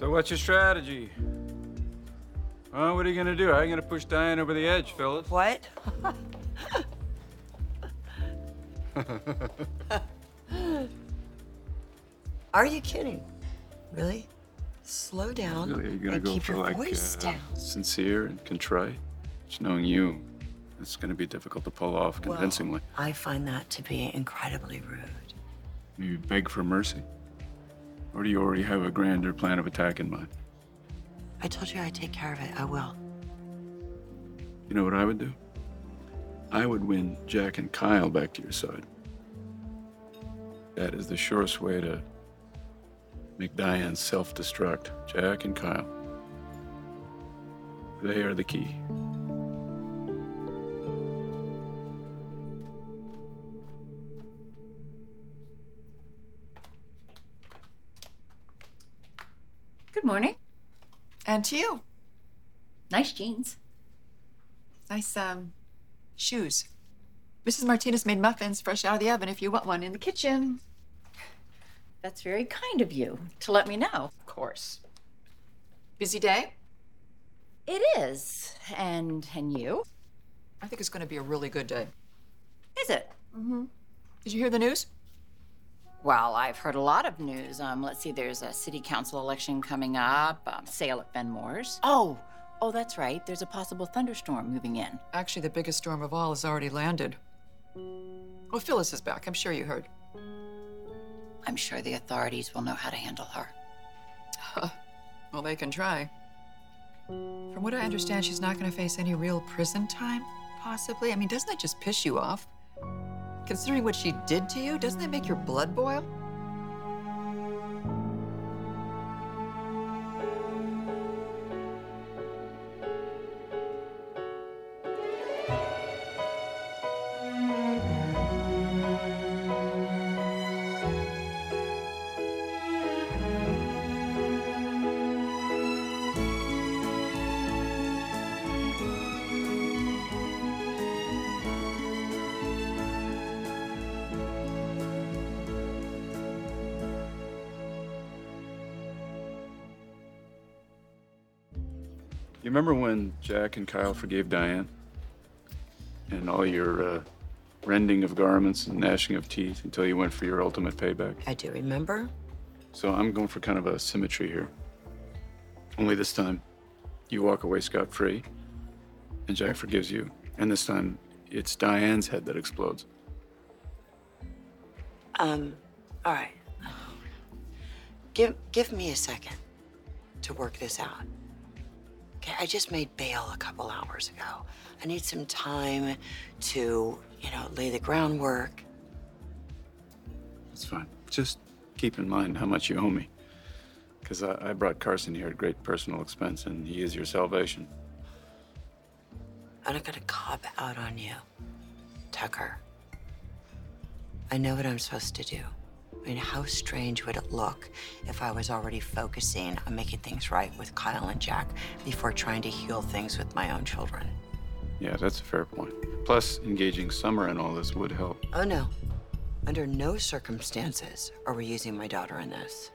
So what's your strategy? Well, what are you gonna do? How are you gonna push Diane over the edge, Phyllis? What? Are you kidding? Really? Slow down Really, you gonna and go keep for your like voice uh, down. sincere and contrite? Just knowing you, it's gonna be difficult to pull off convincingly. Well, convincingly. I find that to be incredibly rude. You beg for mercy, or do you already have a grander plan of attack in mind? I told you I'd take care of it. I will. You know what I would do? I would win Jack and Kyle back to your side. That is the surest way to make Diane self destruct. Jack and Kyle. They are the key. Morning. And to you. Nice jeans. Nice, um, shoes. Mrs. Martinez made muffins fresh out of the oven if you want one in the kitchen. That's very kind of you to let me know. Of course. Busy day? It is. And and you? I think it's going to be a really good day. Is it? Mhm. Did you hear the news? Well, I've heard a lot of news. Um, let's see, there's a city council election coming up, um, sale at Fenmore's. Oh, oh, that's right. There's a possible thunderstorm moving in. Actually, the biggest storm of all has already landed. Well, Phyllis is back. I'm sure you heard. I'm sure the authorities will know how to handle her. Well, they can try. From what I understand, she's not going to face any real prison time, possibly. I mean, doesn't that just piss you off? Considering what she did to you, doesn't that make your blood boil? You remember when Jack and Kyle forgave Diane? And all your uh, rending of garments and gnashing of teeth until you went for your ultimate payback? I do remember. So I'm going for kind of a symmetry here. Only this time, you walk away scot free, and Jack forgives you. And this time, it's Diane's head that explodes. Um, all right. Give give me a second to work this out. Okay, I just made bail a couple hours ago. I need some time to, you know, lay the groundwork. It's fine. Just keep in mind how much you owe me. Because I, I brought Carson here at great personal expense, and he is your salvation. I'm not gonna cop out on you, Tucker. I know what I'm supposed to do. I mean, how strange would it look if I was already focusing on making things right with Kyle and Jack before trying to heal things with my own children? Yeah, that's a fair point. Plus, engaging Summer in all this would help. Oh no. Under no circumstances are we using my daughter in this.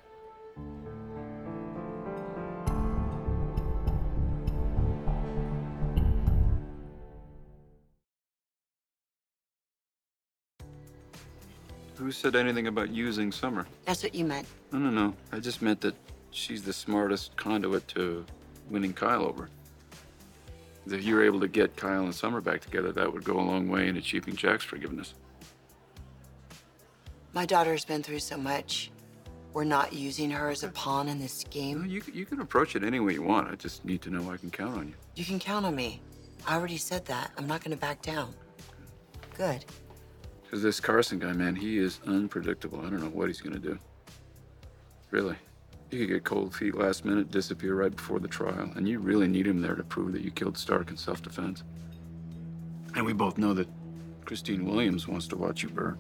Who said anything about using Summer? That's what you meant. No, no, no. I just meant that she's the smartest conduit to winning Kyle over. If you're able to get Kyle and Summer back together, that would go a long way in achieving Jack's forgiveness. My daughter's been through so much. We're not using her as a pawn in this game. you, you can approach it any way you want. I just need to know I can count on you. You can count on me. I already said that. I'm not gonna back down. Good. Because this Carson guy, man, he is unpredictable. I don't know what he's going to do. Really. He could get cold feet last minute, disappear right before the trial, and you really need him there to prove that you killed Stark in self defense. And we both know that Christine Williams wants to watch you burn.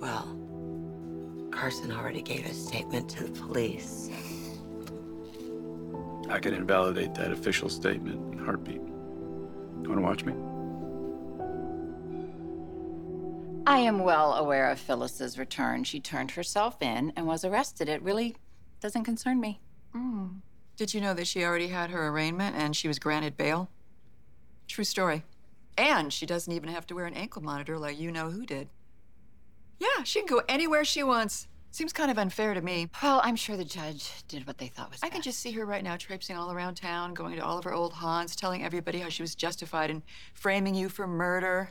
Well, Carson already gave a statement to the police. I can invalidate that official statement in a heartbeat. Want to watch me? I am well aware of Phyllis's return. She turned herself in and was arrested. It really doesn't concern me. Hmm. Did you know that she already had her arraignment and she was granted bail? True story. And she doesn't even have to wear an ankle monitor like you know who did. Yeah, she can go anywhere she wants. Seems kind of unfair to me. Well, I'm sure the judge did what they thought was I can just see her right now traipsing all around town, going to all of her old haunts, telling everybody how she was justified in framing you for murder.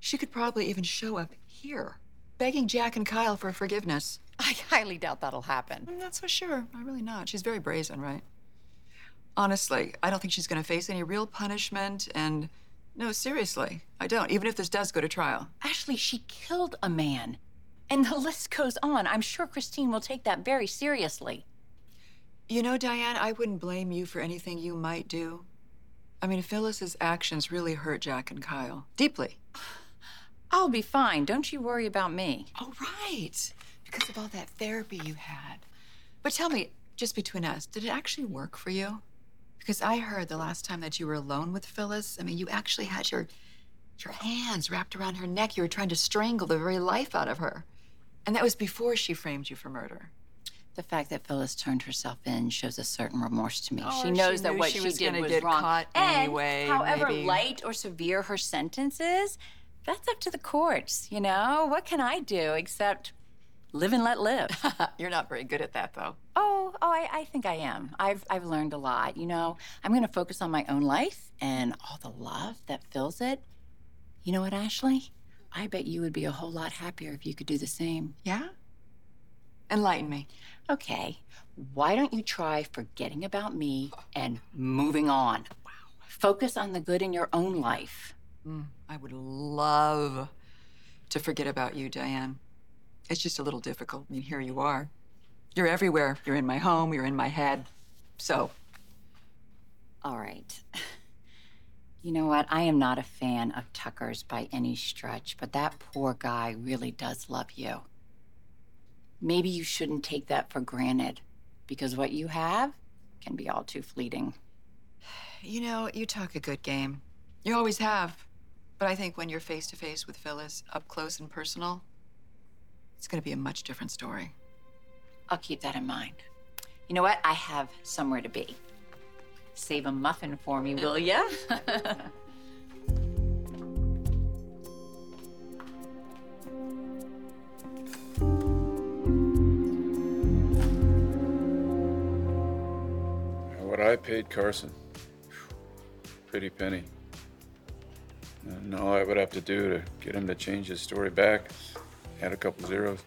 She could probably even show up here, begging Jack and Kyle for forgiveness. I highly doubt that'll happen. I'm not so sure. I'm really not. She's very brazen, right? Honestly, I don't think she's going to face any real punishment, and no, seriously, I don't, even if this does go to trial. Ashley, she killed a man. And the list goes on. I'm sure Christine will take that very seriously. You know, Diane, I wouldn't blame you for anything you might do. I mean, Phyllis's actions really hurt Jack and Kyle deeply. I'll be fine. Don't you worry about me. Oh, right. Because of all that therapy you had. But tell me, just between us, did it actually work for you? Because I heard the last time that you were alone with Phyllis, I mean, you actually had your your hands wrapped around her neck. You were trying to strangle the very life out of her. And that was before she framed you for murder. The fact that Phyllis turned herself in shows a certain remorse to me. Oh, she she knows that what she she, was did gonna was get wrong. caught and anyway, however maybe. light or severe her sentence is, that's up to the courts. You know, what can I do except live and let live? You're not very good at that, though. oh, oh, I, I think I am. I've I've learned a lot. You know, I'm going to focus on my own life and all the love that fills it. You know what, Ashley? I bet you would be a whole lot happier if you could do the same. Yeah? Enlighten me. Okay, why don't you try forgetting about me and moving on? Focus on the good in your own life. Mm. I would love to forget about you, Diane. It's just a little difficult. I mean, here you are. You're everywhere. You're in my home, you're in my head. So, All right. You know what? I am not a fan of Tucker's by any stretch, but that poor guy really does love you. Maybe you shouldn't take that for granted, because what you have can be all too fleeting. you know, you talk a good game. You always have. But I think when you're face to face with Phyllis, up close and personal, it's going to be a much different story. I'll keep that in mind. You know what? I have somewhere to be. Save a muffin for me, will ya? What I paid Carson. Pretty penny. And all I would have to do to get him to change his story back, add a couple zeros.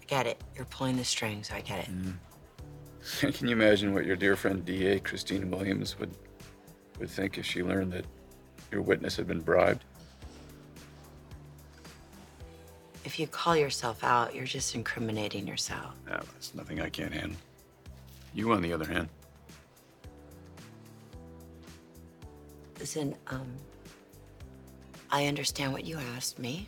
I get it. You're pulling the strings. I get it. Mm-hmm. Can you imagine what your dear friend DA Christine Williams would would think if she learned that your witness had been bribed? If you call yourself out, you're just incriminating yourself. No, that's nothing I can't handle. You, on the other hand, Listen, um, I understand what you asked me,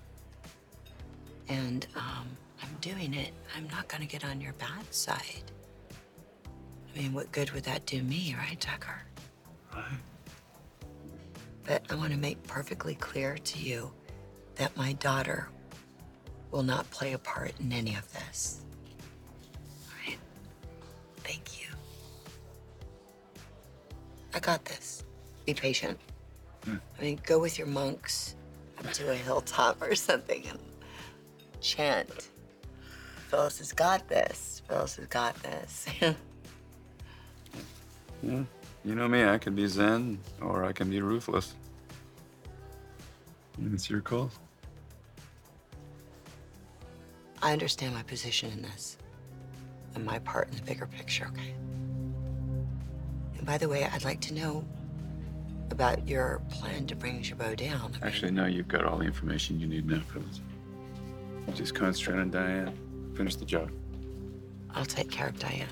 and um, I'm doing it. I'm not gonna get on your bad side. I mean, what good would that do me, right, Tucker? Right. But I want to make perfectly clear to you that my daughter will not play a part in any of this. All right? Thank you. I got this. Be patient. Hmm. I mean, go with your monks up to a hilltop or something and chant. Phyllis has got this. Phyllis has got this. yeah, you know me. I can be zen or I can be ruthless. And it's your call. I understand my position in this and my part in the bigger picture, okay? And by the way, I'd like to know about your plan to bring Jabot down. I mean, Actually, no, you've got all the information you need now, Phyllis. Just concentrate on Diane. Finish the job. I'll take care of Diane.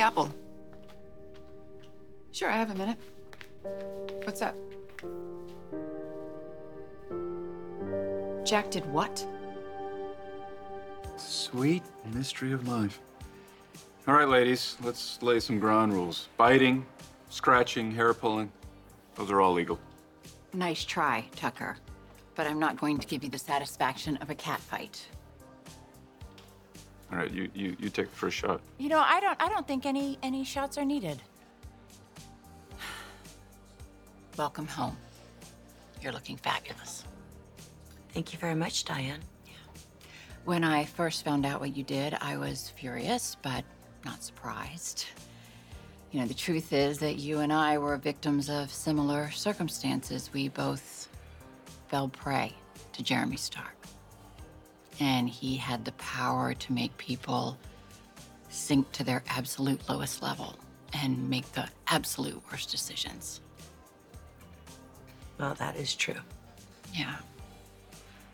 Apple? Sure, I have a minute. What's up? Jack did what? Sweet mystery of life. All right, ladies, let's lay some ground rules. Biting, scratching, hair pulling, those are all legal. Nice try, Tucker. But I'm not going to give you the satisfaction of a cat fight. All right, you, you, you take the first shot. You know, I don't I don't think any any shots are needed. Welcome home. You're looking fabulous. Thank you very much, Diane. When I first found out what you did, I was furious, but not surprised. You know, the truth is that you and I were victims of similar circumstances. We both fell prey to Jeremy Stark. And he had the power to make people sink to their absolute lowest level and make the absolute worst decisions. Well, that is true. Yeah.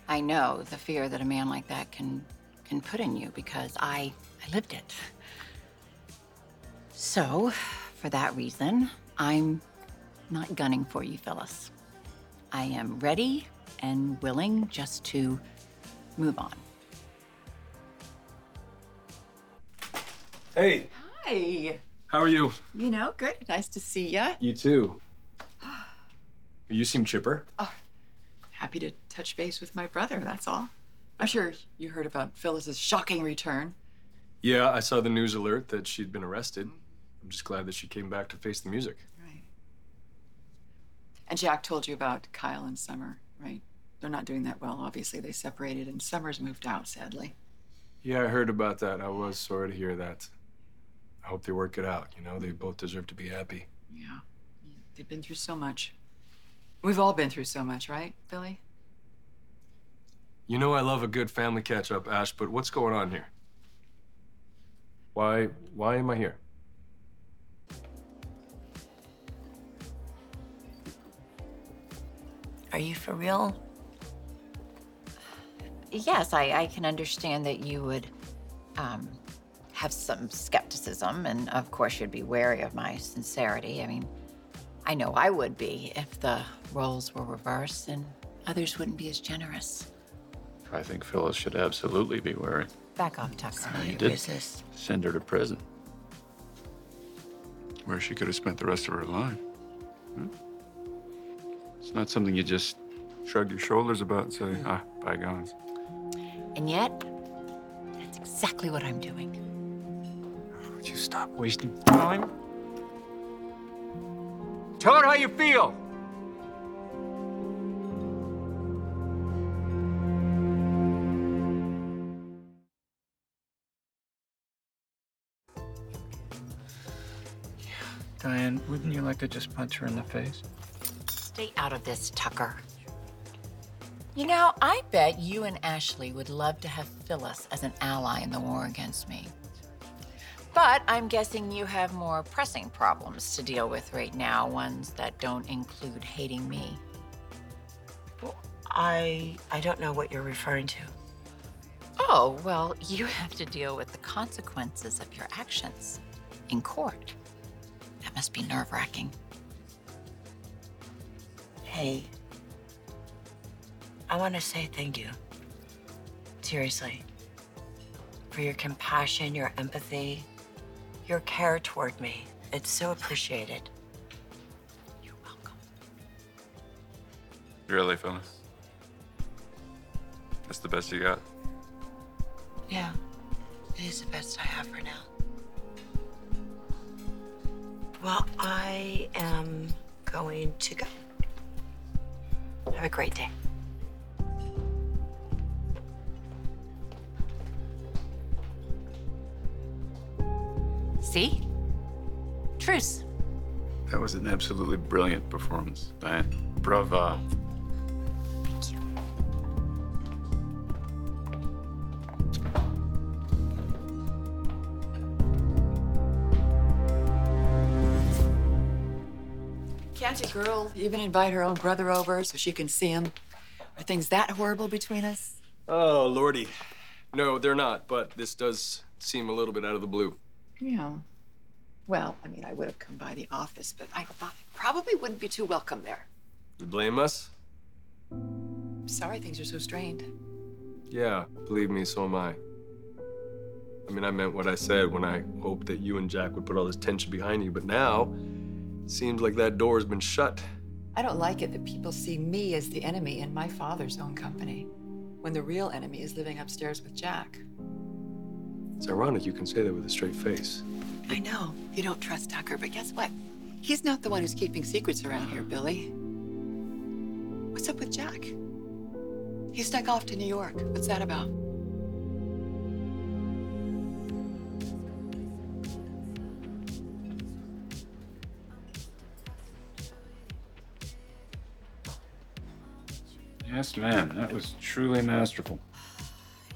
I know the fear that a man like that can can put in you because I I lived it. So, for that reason, I'm not gunning for you, Phyllis. I am ready and willing just to move on. Hey, Hi. how are you? You know, good. Nice to see ya. You too. You seem chipper. Oh, happy to touch base with my brother, that's all. I'm sure you heard about Phyllis's shocking return. Yeah, I saw the news alert that she'd been arrested. I'm just glad that she came back to face the music. Right. And Jack told you about Kyle and Summer, right? They're not doing that well. Obviously, they separated and Summer's moved out, sadly. Yeah, I heard about that. I was sorry to hear that. I hope they work it out. You know, they both deserve to be happy. Yeah. They've been through so much. We've all been through so much, right, Billy? You know, I love a good family catch up, Ash, but what's going on here? Why, why am I here? Are you for real? Yes, I, I can understand that you would um, have some skepticism, and of course, you'd be wary of my sincerity. I mean, I know I would be if the roles were reversed and others wouldn't be as generous. I think Phyllis should absolutely be wary. Back off, Tucker. I did. resist. Send her to prison. Where she could have spent the rest of her life. Hmm? It's not something you just shrug your shoulders about and say, ah, bygones. And yet, that's exactly what I'm doing. Would you stop wasting time? Tell her how you feel. Diane, wouldn't you like to just punch her in the face? Stay out of this, Tucker. You know, I bet you and Ashley would love to have Phyllis as an ally in the war against me. But I'm guessing you have more pressing problems to deal with right now, ones that don't include hating me. Well, I I don't know what you're referring to. Oh, well, you have to deal with the consequences of your actions in court. That must be nerve wracking. Hey, I want to say thank you. Seriously. For your compassion, your empathy, your care toward me. It's so appreciated. You're welcome. Really, Phyllis? That's the best you got? Yeah, it is the best I have for now. Well, I am going to go. Have a great day. See? Truce. That was an absolutely brilliant performance, Diane. Bravo. Thank you. Can't a girl even invite her own brother over so she can see him? Are things that horrible between us? Oh, lordy. No, they're not, but this does seem a little bit out of the blue. Yeah. Well, I mean, I would have come by the office, but I thought I probably wouldn't be too welcome there. You blame us? Sorry things are so strained. Yeah, believe me, so am I. I mean, I meant what I said when I hoped that you and Jack would put all this tension behind you, but now it seems like that door has been shut. I don't like it that people see me as the enemy in my father's own company, when the real enemy is living upstairs with Jack. It's ironic you can say that with a straight face. I know you don't trust Tucker, but guess what? He's not the one who's keeping secrets around here, Billy. What's up with Jack? He snuck off to New York. What's that about? Yes, ma'am. That was truly masterful.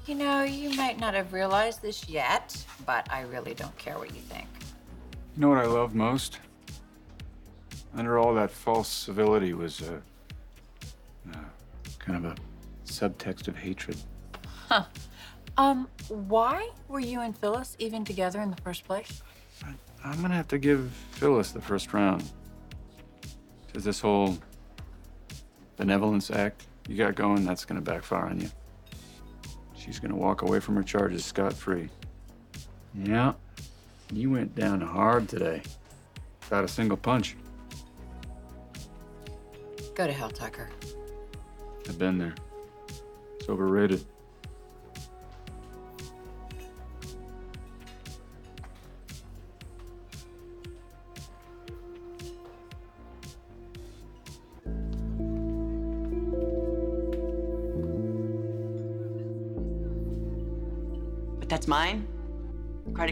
You know, you might not have realized this yet, but I really don't care what you think. You know what I love most? Under all that false civility was a, uh, kind of a subtext of hatred. Huh. Um, why were you and Phyllis even together in the first place? I'm gonna have to give Phyllis the first round. Cause this whole benevolence act you got going, that's gonna backfire on you. She's gonna walk away from her charges scot free. Yeah, you went down hard today. Without a single punch. Go to hell, Tucker. I've been there. It's overrated.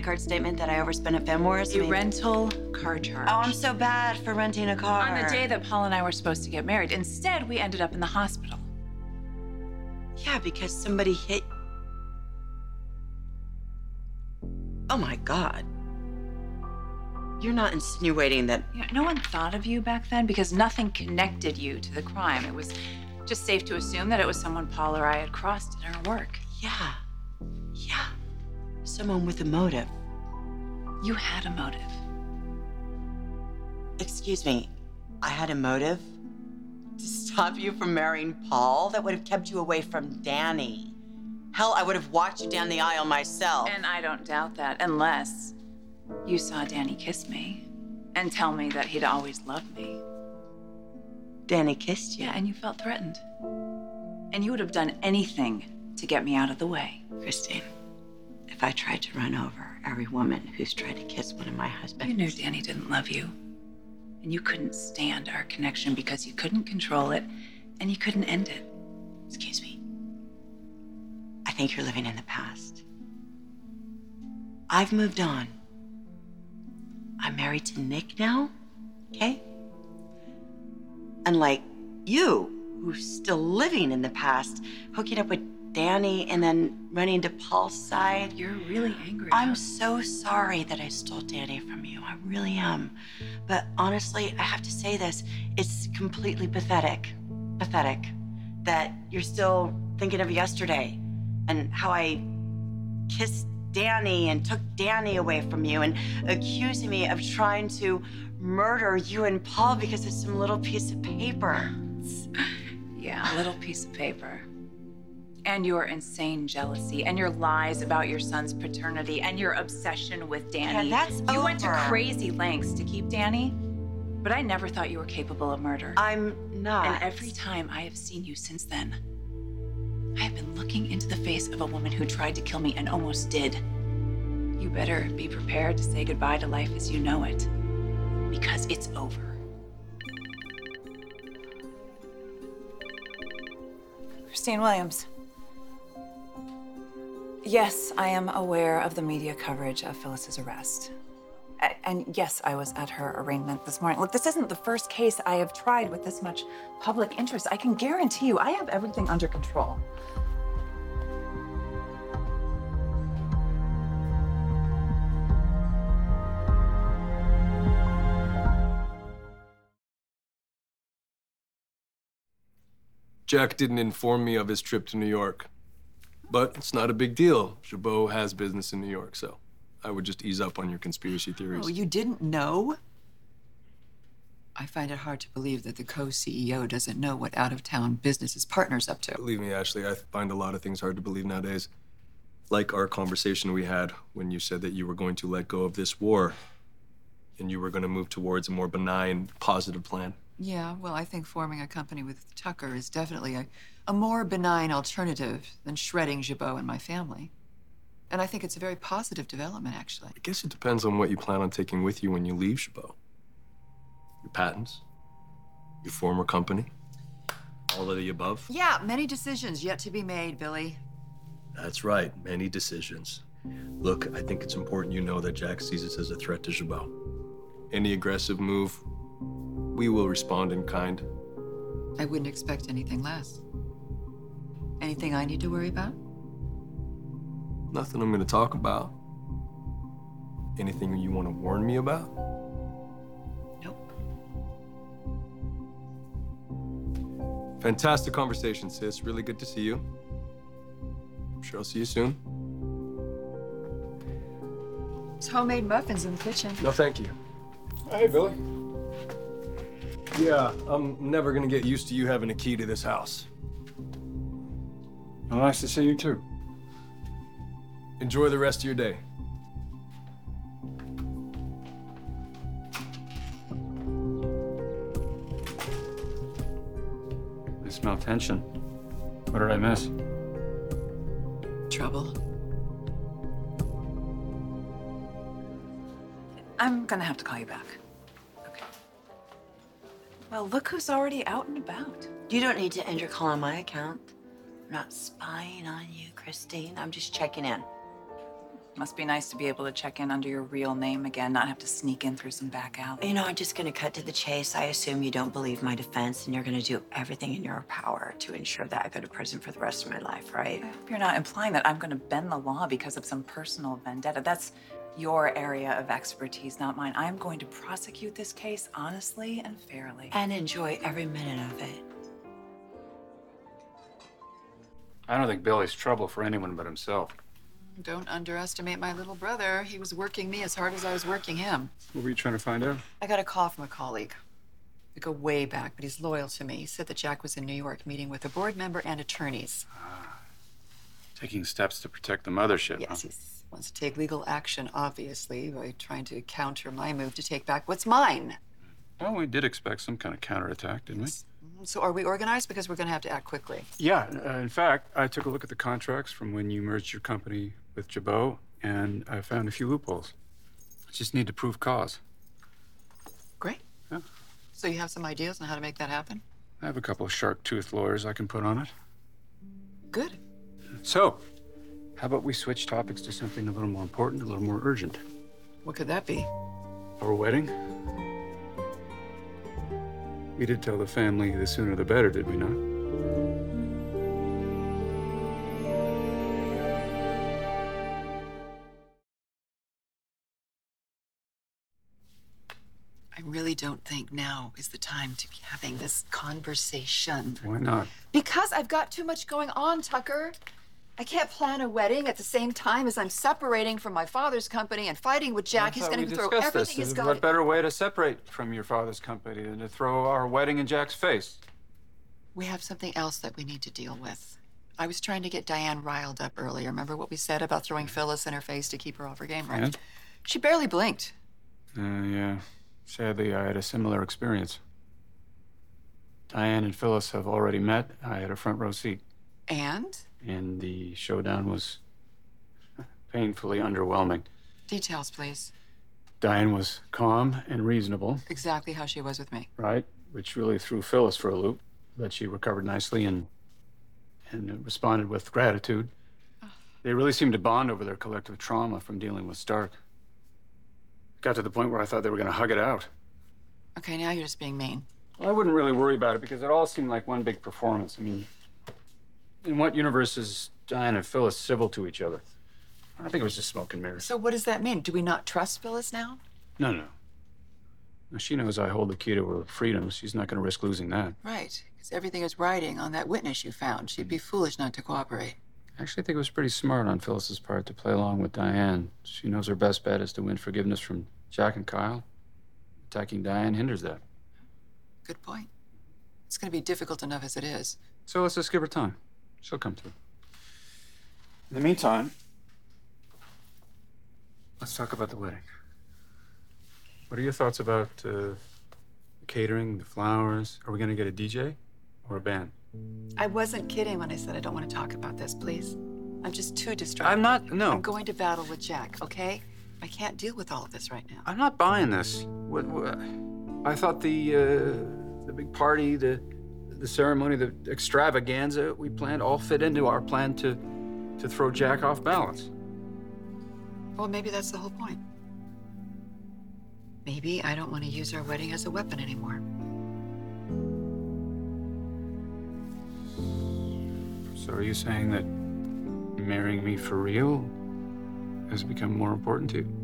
Card statement that I overspent at Fenmore's? I A rental car charge. Oh, I'm so bad for renting a car. On the day that Paul and I were supposed to get married. Instead, we ended up in the hospital. Yeah, because somebody hit. Oh my god. You're not insinuating that. Know, no one thought of you back then because nothing connected you to the crime. It was just safe to assume that it was someone Paul or I had crossed in our work. Yeah. Yeah. Someone with a motive. You had a motive. Excuse me. I had a motive? To stop you from marrying Paul? That would have kept you away from Danny. Hell, I would have walked you down the aisle myself. And I don't doubt that, unless you saw Danny kiss me and tell me that he'd always loved me. Danny kissed you. Yeah, and you felt threatened. And you would have done anything to get me out of the way. Christine, if I tried to run over every woman who's tried to kiss one of my husbands. You knew Danny didn't love you. And you couldn't stand our connection because you couldn't control it and you couldn't end it. Excuse me. I think you're living in the past. I've moved on. I'm married to Nick now, okay? Unlike you, who's still living in the past, hooking up with Danny and then running to Paul's side. You're really angry. I'm so sorry that I stole Danny from you. I really am. But honestly, I have to say this it's completely pathetic. Pathetic that you're still thinking of yesterday and how I kissed Danny and took Danny away from you and accusing me of trying to murder you and Paul because of some little piece of paper. Yeah, a little piece of paper. And your insane jealousy, and your lies about your son's paternity, and your obsession with Danny. Yeah, that's you went to crazy lengths to keep Danny, but I never thought you were capable of murder. I'm not. and every time I have seen you since then, I have been looking into the face of a woman who tried to kill me and almost did. You better be prepared to say goodbye to life as you know it, because it's over. Christine Williams. Yes, I am aware of the media coverage of Phyllis's arrest. A- And yes, I was at her arraignment this morning. Look, this isn't the first case I have tried with this much public interest. I can guarantee you I have everything under control. Jack didn't inform me of his trip to New York. But it's not a big deal. Jabot has business in New York, so I would just ease up on your conspiracy theories. Oh, you didn't know? I find it hard to believe that the co CEO doesn't know what out of town business his partner's up to. Believe me, Ashley, I find a lot of things hard to believe nowadays. Like our conversation we had when you said that you were going to let go of this war and you were going to move towards a more benign, positive plan. Yeah, well, I think forming a company with Tucker is definitely a, a more benign alternative than shredding Jabot and my family. And I think it's a very positive development, actually. I guess it depends on what you plan on taking with you when you leave Jabot. Your patents, your former company, all of the above. Yeah, many decisions yet to be made, Billy. That's right, many decisions. Look, I think it's important you know that Jack sees us as a threat to Jabot. Any aggressive move, we will respond in kind. I wouldn't expect anything less. Anything I need to worry about? Nothing I'm going to talk about. Anything you want to warn me about? Nope. Fantastic conversation, sis. Really good to see you. I'm sure I'll see you soon. It's homemade muffins in the kitchen. No, thank you. Hey, Billy. Yeah, I'm never gonna get used to you having a key to this house. Well, nice to see you too. Enjoy the rest of your day. I smell tension. What did I miss? Trouble. I'm gonna have to call you back. Okay. Well, look who's already out and about. You don't need to end your call on my account. I'm not spying on you, Christine. I'm just checking in. Must be nice to be able to check in under your real name again, not have to sneak in through some back alley. You know, I'm just gonna cut to the chase. I assume you don't believe my defense and you're gonna do everything in your power to ensure that I go to prison for the rest of my life, right? I hope you're not implying that I'm gonna bend the law because of some personal vendetta. That's your area of expertise, not mine. I'm going to prosecute this case honestly and fairly. And enjoy every minute of it. I don't think Billy's trouble for anyone but himself. Don't underestimate my little brother. He was working me as hard as I was working him. What were you trying to find out? I got a call from a colleague. We go way back, but he's loyal to me. He said that Jack was in New York meeting with a board member and attorneys. Ah, taking steps to protect the mothership. Yes, huh? he wants to take legal action, obviously, by trying to counter my move to take back what's mine. Well, we did expect some kind of counterattack, didn't we? So are we organized? Because we're going to have to act quickly. Yeah. Uh, in fact, I took a look at the contracts from when you merged your company with Jabot, and I found a few loopholes. I just need to prove cause. Great. Yeah. So you have some ideas on how to make that happen? I have a couple of shark tooth lawyers I can put on it. Good. So, how about we switch topics to something a little more important, a little more urgent? What could that be? Our wedding? We did tell the family the sooner the better, did we not? I really don't think now is the time to be having this conversation. Why not? Because I've got too much going on, Tucker. I can't plan a wedding at the same time as I'm separating from my father's company and fighting with Jack. He's going to throw everything he's got. What better way to separate from your father's company than to throw our wedding in Jack's face? We have something else that we need to deal with. I was trying to get Diane riled up earlier. Remember what we said about throwing Phyllis in her face to keep her off her game, right? And? She barely blinked. Uh, yeah. Sadly, I had a similar experience. Diane and Phyllis have already met. I had a front row seat, And and the showdown was painfully underwhelming. details, please. Diane was calm and reasonable, Exactly how she was with me. right? Which really threw Phyllis for a loop, but she recovered nicely and and responded with gratitude. They really seemed to bond over their collective trauma from dealing with Stark. Got to the point where I thought they were going to hug it out. Okay, now you're just being mean. Well, I wouldn't really worry about it because it all seemed like one big performance. I mean, in what universe is Diane and Phyllis civil to each other? I think it was just smoke and mirrors. So what does that mean? Do we not trust Phyllis now? No, no. Now, she knows I hold the key to her freedom. She's not going to risk losing that. Right, because everything is riding on that witness you found. She'd be foolish not to cooperate. I actually think it was pretty smart on Phyllis's part to play along with Diane. She knows her best bet is to win forgiveness from Jack and Kyle. Attacking Diane hinders that. Good point. It's going to be difficult enough as it is. So let's just give her time. She'll come through. In the meantime, let's talk about the wedding. What are your thoughts about uh, the catering, the flowers? Are we going to get a DJ or a band? I wasn't kidding when I said I don't want to talk about this, please. I'm just too distracted. I'm not. No. I'm going to battle with Jack, okay? I can't deal with all of this right now. I'm not buying this. What, what, I thought the uh, the big party, the the ceremony, the extravaganza we planned all fit into our plan to to throw Jack off balance. Well, maybe that's the whole point. Maybe I don't want to use our wedding as a weapon anymore. So are you saying that marrying me for real has become more important to you?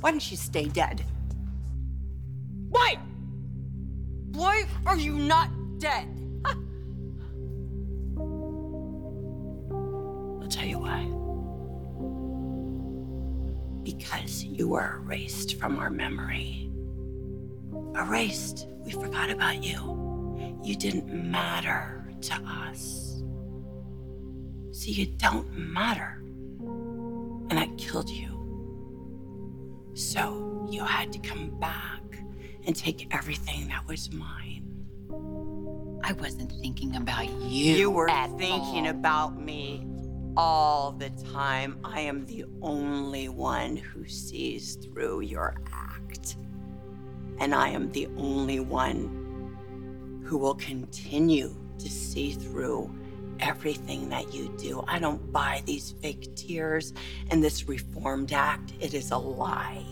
Why don't you stay dead? Why? Why are you not dead? Huh? I'll tell you why. Because you were erased from our memory. Erased. We forgot about you. You didn't matter to us. So you don't matter. And I killed you. So you had to come back and take everything that was mine. I wasn't thinking about you. You were thinking all. about me all the time. I am the only one who sees through your act. And I am the only one who will continue to see through everything that you do. I don't buy these fake tears and this reformed act. It is a lie.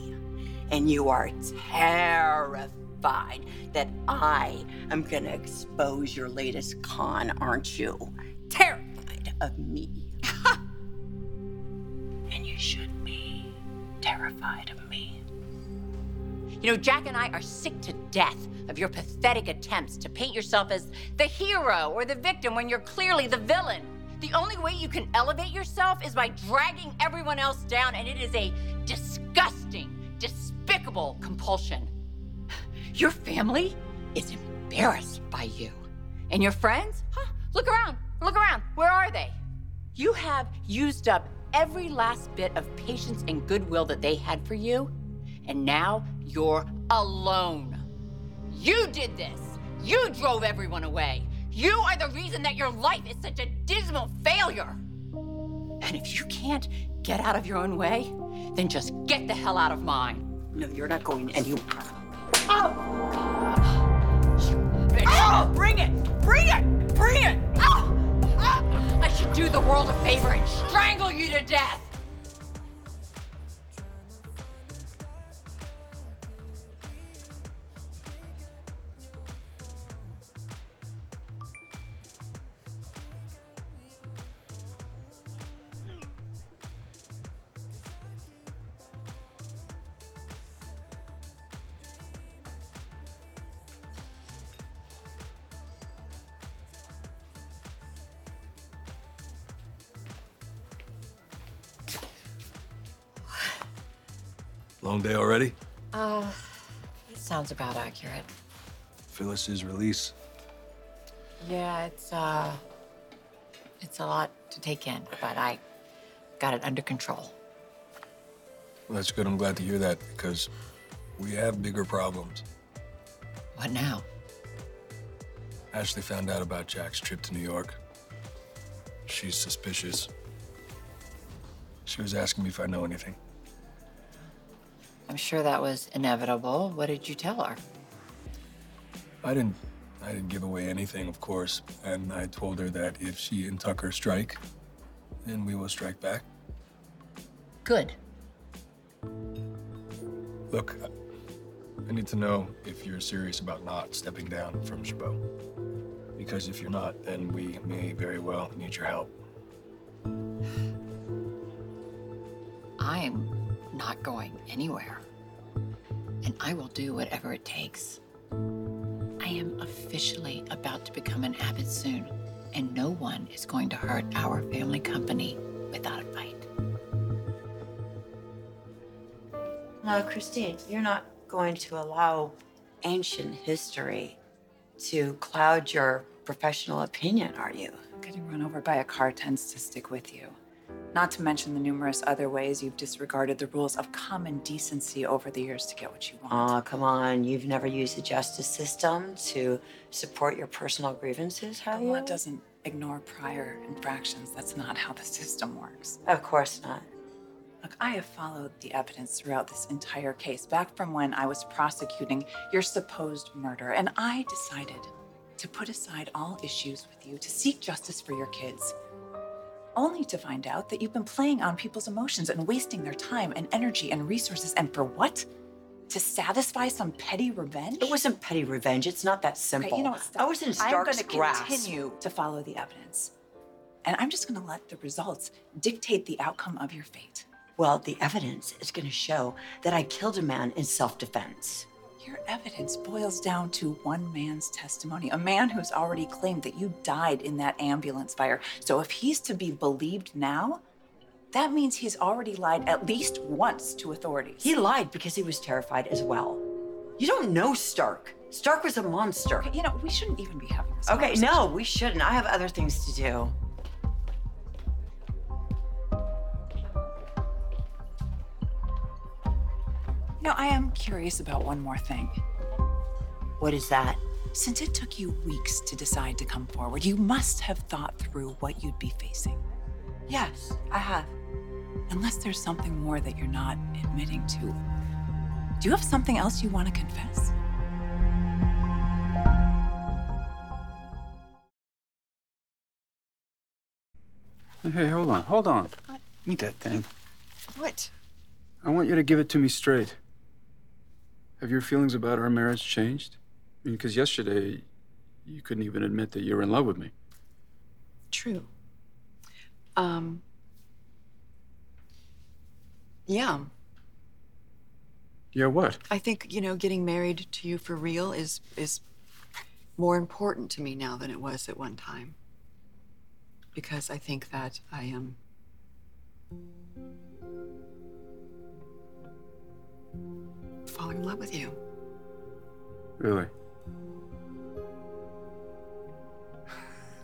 And you are terrified that I am going to expose your latest con, aren't you? Terrified of me. and you should be terrified of me. You know, Jack and I are sick to death of your pathetic attempts to paint yourself as the hero or the victim when you're clearly the villain. The only way you can elevate yourself is by dragging everyone else down, and it is a disgusting, despicable compulsion. Your family is embarrassed by you. And your friends? Huh? Look around. Look around. Where are they? You have used up every last bit of patience and goodwill that they had for you, and now you're alone. You did this. You drove everyone away. You are the reason that your life is such a dismal failure. And if you can't get out of your own way, then just get the hell out of mine. No, you're not going anywhere. Oh! You bitch. Oh, bring it! Bring it! Bring it! Oh! Oh! I should do the world a favor and strangle you to death. Long day already? Uh, sounds about accurate. Phyllis's release. Yeah, it's uh it's a lot to take in, but I got it under control. Well, that's good. I'm glad to hear that because we have bigger problems. What now? Ashley found out about Jack's trip to New York. She's suspicious. She was asking me if I know anything. I'm sure that was inevitable. What did you tell her? I didn't I didn't give away anything, of course, and I told her that if she and Tucker strike, then we will strike back. Good. Look, I need to know if you're serious about not stepping down from Jabot. Because if you're not, then we may very well need your help. I'm not going anywhere. And I will do whatever it takes. I am officially about to become an Abbott soon, and no one is going to hurt our family company without a fight. Now, Christine, you're not going to allow ancient history to cloud your professional opinion, are you? Getting run over by a car tends to stick with you. Not to mention the numerous other ways you've disregarded the rules of common decency over the years to get what you want. Aw, come on. You've never used the justice system to support your personal grievances, have The you? law doesn't ignore prior infractions. That's not how the system works. Of course not. Look, I have followed the evidence throughout this entire case, back from when I was prosecuting your supposed murder, and I decided to put aside all issues with you to seek justice for your kids. Only to find out that you've been playing on people's emotions and wasting their time and energy and resources. And for what? To satisfy some petty revenge? It wasn't petty revenge. It's not that simple. Okay, you know what? I was in Stark's I'm going grasp. to continue to follow the evidence. And I'm just going to let the results dictate the outcome of your fate. Well, the evidence is going to show that I killed a man in self defense. Your evidence boils down to one man's testimony, a man who's already claimed that you died in that ambulance fire. So if he's to be believed now, that means he's already lied at least once to authorities. He lied because he was terrified as well. You don't know Stark. Stark was a monster. Okay, you know, we shouldn't even be having this Okay, no, we shouldn't. I have other things to do. You know, I am curious about one more thing. What is that? Since it took you weeks to decide to come forward, you must have thought through what you'd be facing. Yes, I have. Unless there's something more that you're not admitting to. Do you have something else you want to confess? Hey, hold on, hold on. Eat that thing. What? I want you to give it to me straight. Have your feelings about our marriage changed? I mean, because yesterday you couldn't even admit that you were in love with me. True. Um. Yeah, Yeah, what? I think you know getting married to you for real is is more important to me now than it was at one time. Because I think that I am. Falling in love with you. Really?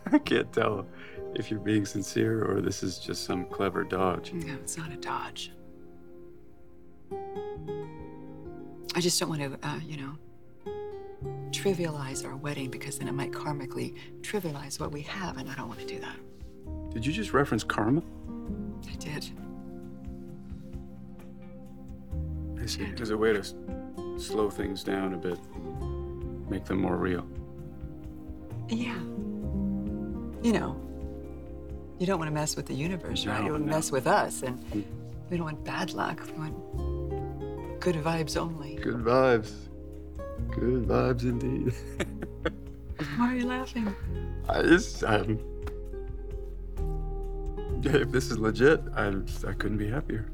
I can't tell if you're being sincere or this is just some clever dodge. No, it's not a dodge. I just don't want to, uh, you know, trivialize our wedding because then it might karmically trivialize what we have, and I don't want to do that. Did you just reference karma? I did. I see. As a way to s- slow things down a bit, make them more real. Yeah. You know, you don't want to mess with the universe, right? No, you want to no. mess with us, and we don't want bad luck. We want good vibes only. Good vibes. Good vibes indeed. Why are you laughing? I just, um, if this is legit, I, I couldn't be happier.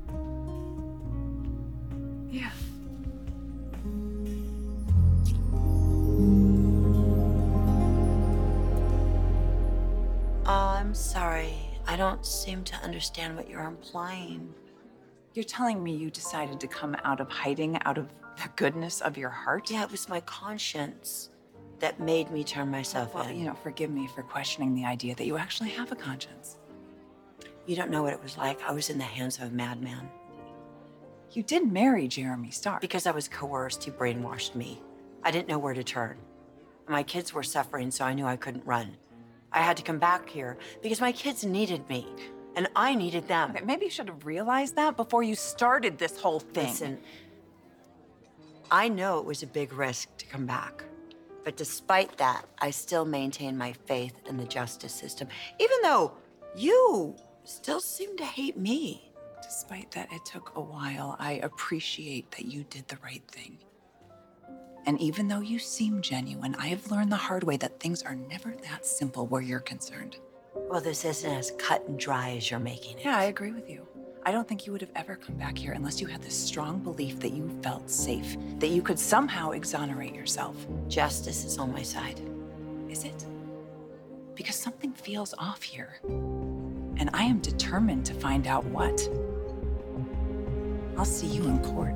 Don't seem to understand what you're implying. You're telling me you decided to come out of hiding out of the goodness of your heart? Yeah, it was my conscience that made me turn myself Well, in. you know, forgive me for questioning the idea that you actually have a conscience. You don't know what it was like. I was in the hands of a madman. You did marry Jeremy Stark. Because I was coerced, he brainwashed me. I didn't know where to turn. My kids were suffering, so I knew I couldn't run. I had to come back here because my kids needed me, and I needed them. Maybe you should have realized that before you started this whole thing. Listen, I know it was a big risk to come back. But despite that, I still maintain my faith in the justice system, even though you still seem to hate me. Despite that it took a while, I appreciate that you did the right thing. And even though you seem genuine, I have learned the hard way that things are never that simple where you're concerned. Well, this isn't as cut and dry as you're making it. Yeah, I agree with you. I don't think you would have ever come back here unless you had this strong belief that you felt safe, that you could somehow exonerate yourself. Justice is on my side. Is it? Because something feels off here. And I am determined to find out what. I'll see you in court.